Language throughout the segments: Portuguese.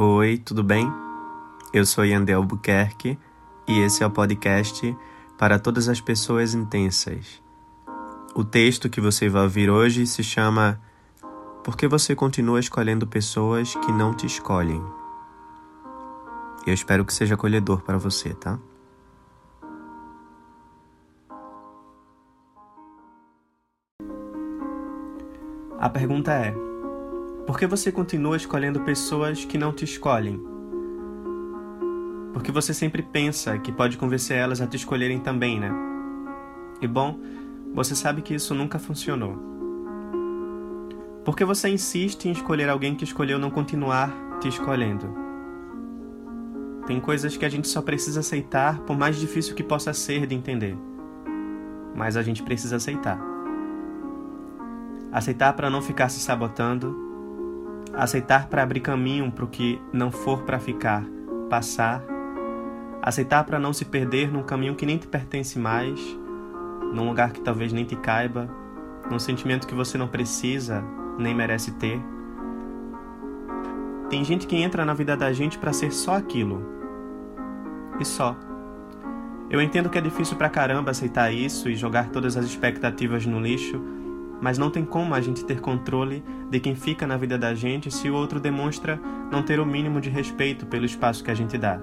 Oi, tudo bem? Eu sou Yandel Albuquerque e esse é o podcast para todas as pessoas intensas. O texto que você vai ouvir hoje se chama Por que você continua escolhendo pessoas que não te escolhem? Eu espero que seja acolhedor para você, tá? A pergunta é: por que você continua escolhendo pessoas que não te escolhem? Porque você sempre pensa que pode convencer elas a te escolherem também, né? E bom, você sabe que isso nunca funcionou. Por que você insiste em escolher alguém que escolheu não continuar te escolhendo? Tem coisas que a gente só precisa aceitar, por mais difícil que possa ser de entender. Mas a gente precisa aceitar. Aceitar para não ficar se sabotando, aceitar para abrir caminho para o que não for para ficar, passar, aceitar para não se perder num caminho que nem te pertence mais, num lugar que talvez nem te caiba, num sentimento que você não precisa nem merece ter. Tem gente que entra na vida da gente para ser só aquilo. E só. Eu entendo que é difícil pra caramba aceitar isso e jogar todas as expectativas no lixo, mas não tem como a gente ter controle de quem fica na vida da gente se o outro demonstra não ter o mínimo de respeito pelo espaço que a gente dá.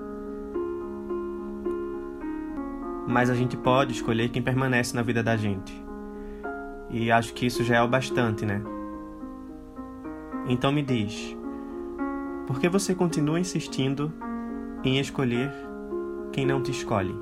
Mas a gente pode escolher quem permanece na vida da gente. E acho que isso já é o bastante, né? Então me diz, por que você continua insistindo em escolher quem não te escolhe?